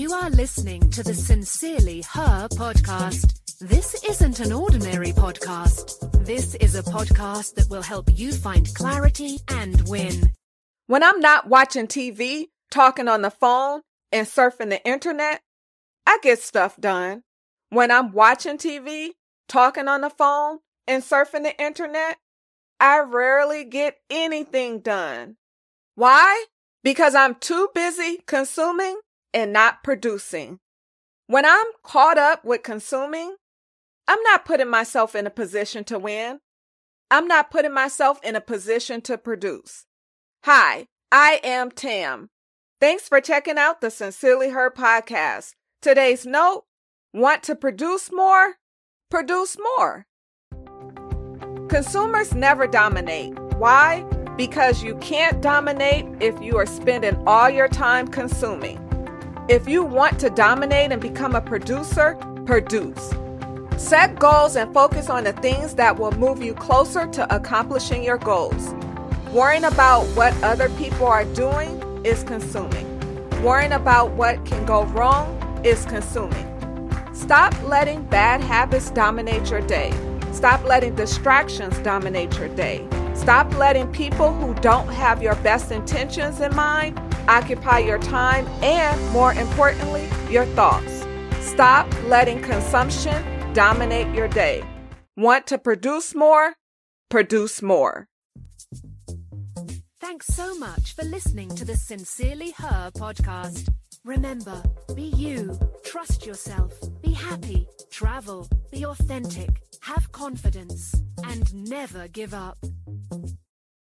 You are listening to the Sincerely Her podcast. This isn't an ordinary podcast. This is a podcast that will help you find clarity and win. When I'm not watching TV, talking on the phone, and surfing the internet, I get stuff done. When I'm watching TV, talking on the phone, and surfing the internet, I rarely get anything done. Why? Because I'm too busy consuming and not producing. When I'm caught up with consuming, I'm not putting myself in a position to win. I'm not putting myself in a position to produce. Hi, I am Tam. Thanks for checking out the Sincerely Her podcast. Today's note want to produce more? Produce more. Consumers never dominate. Why? Because you can't dominate if you are spending all your time consuming. If you want to dominate and become a producer, produce. Set goals and focus on the things that will move you closer to accomplishing your goals. Worrying about what other people are doing is consuming. Worrying about what can go wrong is consuming. Stop letting bad habits dominate your day. Stop letting distractions dominate your day. Stop letting people who don't have your best intentions in mind occupy your time and, more importantly, your thoughts. Stop letting consumption dominate your day. Want to produce more? Produce more. Thanks so much for listening to the Sincerely Her podcast. Remember, be you, trust yourself, be happy, travel, be authentic, have confidence, and never give up.